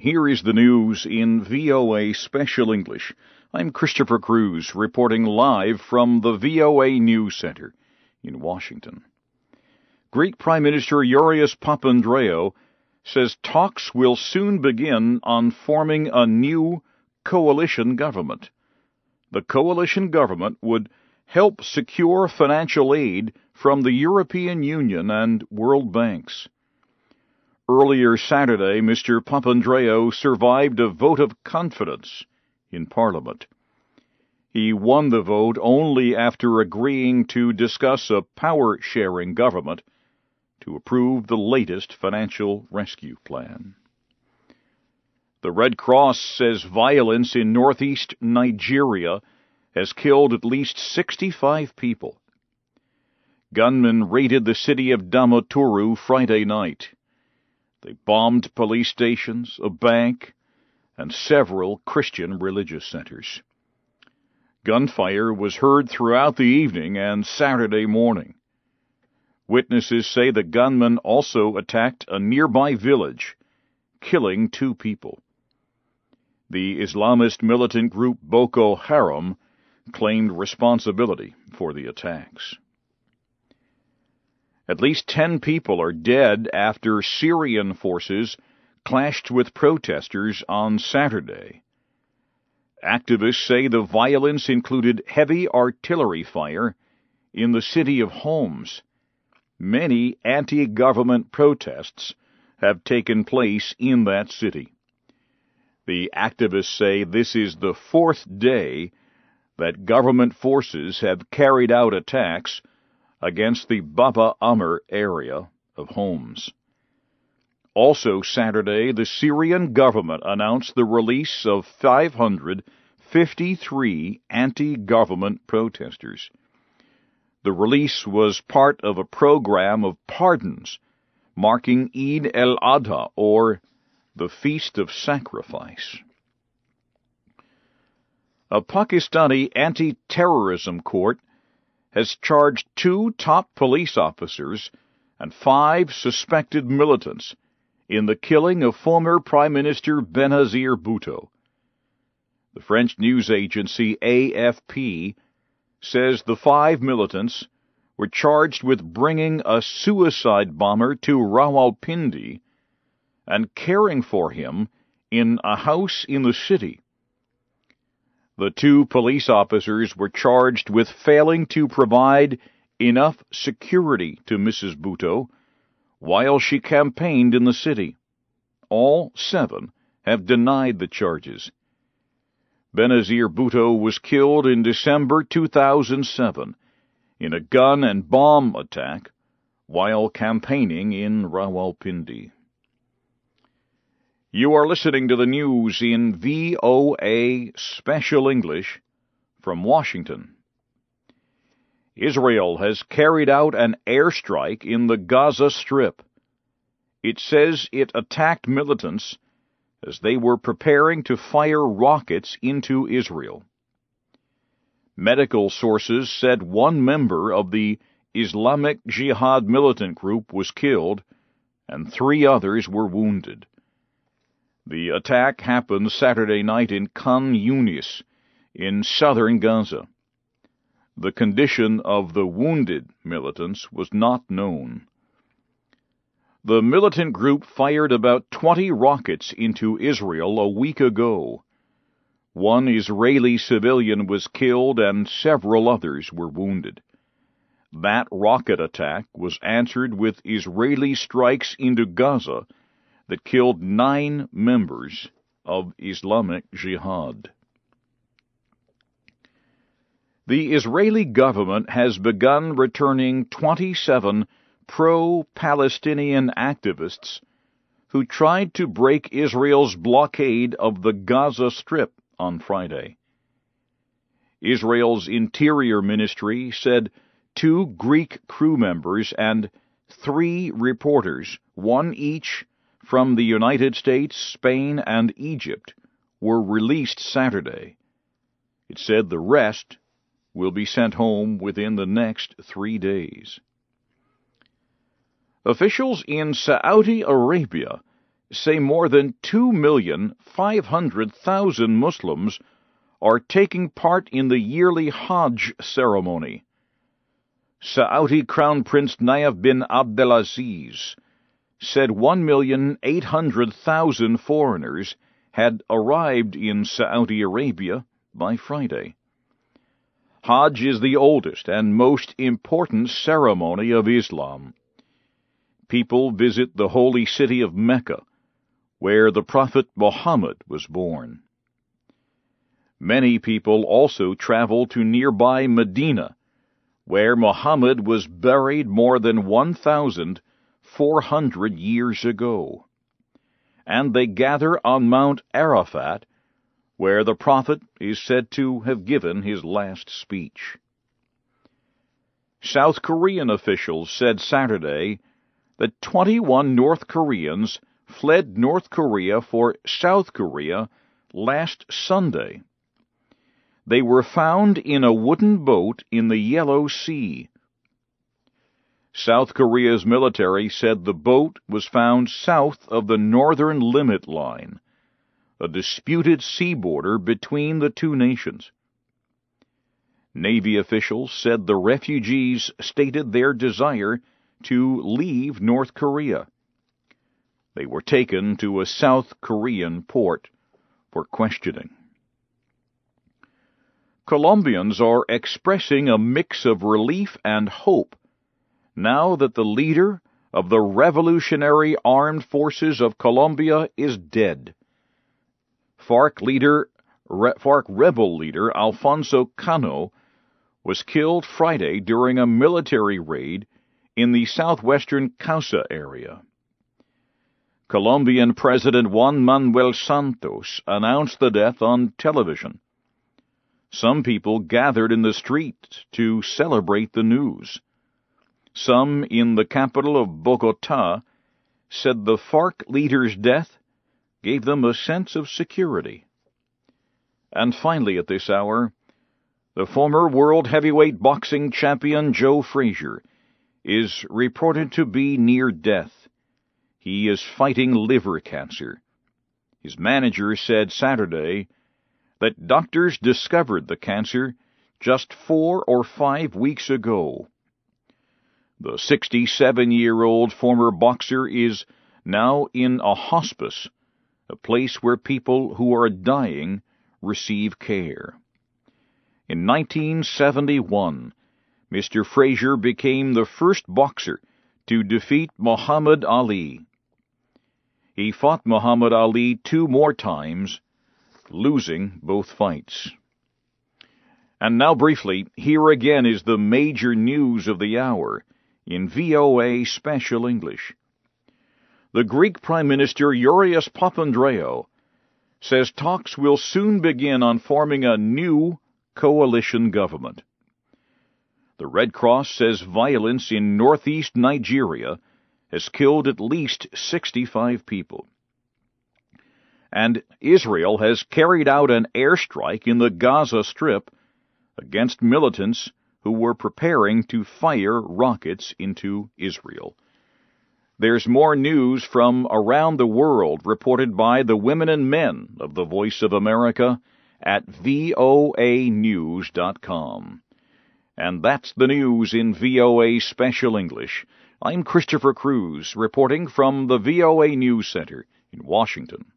Here is the news in VOA Special English. I'm Christopher Cruise reporting live from the VOA News Center in Washington. Greek Prime Minister Yurios Papandreou says talks will soon begin on forming a new coalition government. The coalition government would help secure financial aid from the European Union and World Banks. Earlier Saturday, Mr. Papandreou survived a vote of confidence in Parliament. He won the vote only after agreeing to discuss a power sharing government to approve the latest financial rescue plan. The Red Cross says violence in northeast Nigeria has killed at least 65 people. Gunmen raided the city of Damaturu Friday night. They bombed police stations, a bank, and several Christian religious centers. Gunfire was heard throughout the evening and Saturday morning. Witnesses say the gunman also attacked a nearby village, killing two people. The Islamist militant group Boko Haram claimed responsibility for the attacks. At least ten people are dead after Syrian forces clashed with protesters on Saturday. Activists say the violence included heavy artillery fire in the city of Homs. Many anti government protests have taken place in that city. The activists say this is the fourth day that government forces have carried out attacks against the Baba Amr area of Homs. Also Saturday, the Syrian government announced the release of 553 anti-government protesters. The release was part of a program of pardons marking Eid el-Adha, or the Feast of Sacrifice. A Pakistani anti-terrorism court has charged two top police officers and five suspected militants in the killing of former Prime Minister Benazir Bhutto. The French news agency AFP says the five militants were charged with bringing a suicide bomber to Rawalpindi and caring for him in a house in the city. The two police officers were charged with failing to provide enough security to Mrs. Bhutto while she campaigned in the city. All seven have denied the charges. Benazir Bhutto was killed in December 2007 in a gun and bomb attack while campaigning in Rawalpindi. You are listening to the news in VOA Special English from Washington. Israel has carried out an airstrike in the Gaza Strip. It says it attacked militants as they were preparing to fire rockets into Israel. Medical sources said one member of the Islamic Jihad militant group was killed and three others were wounded. The attack happened Saturday night in Khan Yunis, in southern Gaza. The condition of the wounded militants was not known. The militant group fired about 20 rockets into Israel a week ago. One Israeli civilian was killed and several others were wounded. That rocket attack was answered with Israeli strikes into Gaza that killed nine members of Islamic Jihad. The Israeli government has begun returning 27 pro-Palestinian activists who tried to break Israel's blockade of the Gaza Strip on Friday. Israel's Interior Ministry said two Greek crew members and three reporters, one each from the United States, Spain, and Egypt were released Saturday. It said the rest will be sent home within the next three days. Officials in Saudi Arabia say more than 2,500,000 Muslims are taking part in the yearly Hajj ceremony. Saudi Crown Prince Nayef bin Abdelaziz said 1,800,000 foreigners had arrived in Saudi Arabia by Friday. Hajj is the oldest and most important ceremony of Islam. People visit the holy city of Mecca, where the Prophet Muhammad was born. Many people also travel to nearby Medina, where Muhammad was buried more than 1,400 years ago. And they gather on Mount Arafat, where the Prophet is said to have given his last speech. South Korean officials said Saturday that 21 North Koreans fled North Korea for South Korea last Sunday. They were found in a wooden boat in the Yellow Sea. South Korea's military said the boat was found south of the northern limit line, a disputed sea border between the two nations. Navy officials said the refugees stated their desire to leave North Korea. They were taken to a South Korean port for questioning. Colombians are expressing a mix of relief and hope now that the leader of the Revolutionary Armed Forces of Colombia is dead. FARC leader Re, FARC rebel leader Alfonso Cano was killed Friday during a military raid in the southwestern Cauca area. Colombian President Juan Manuel Santos announced the death on television. Some people gathered in the street to celebrate the news. Some in the capital of Bogota said the FARC leader's death gave them a sense of security. And finally, at this hour, the former world heavyweight boxing champion Joe Frazier is reported to be near death. He is fighting liver cancer. His manager said Saturday that doctors discovered the cancer just four or five weeks ago. The 67 year old former boxer is now in a hospice, a place where people who are dying receive care. In 1971, Mr. Frazier became the first boxer to defeat Muhammad Ali. He fought Muhammad Ali two more times losing both fights. And now, briefly, here again is the major news of the hour in VOA Special English. The Greek Prime Minister Urias Papandreou says talks will soon begin on forming a new coalition government. The Red Cross says violence in northeast Nigeria has killed at least 65 people and Israel has carried out an airstrike in the Gaza Strip against militants who were preparing to fire rockets into Israel. There's more news from around the world reported by the women and men of the Voice of America at voanews.com. And that's the news in VOA Special English. I'm Christopher Cruise, reporting from the VOA News Center in Washington.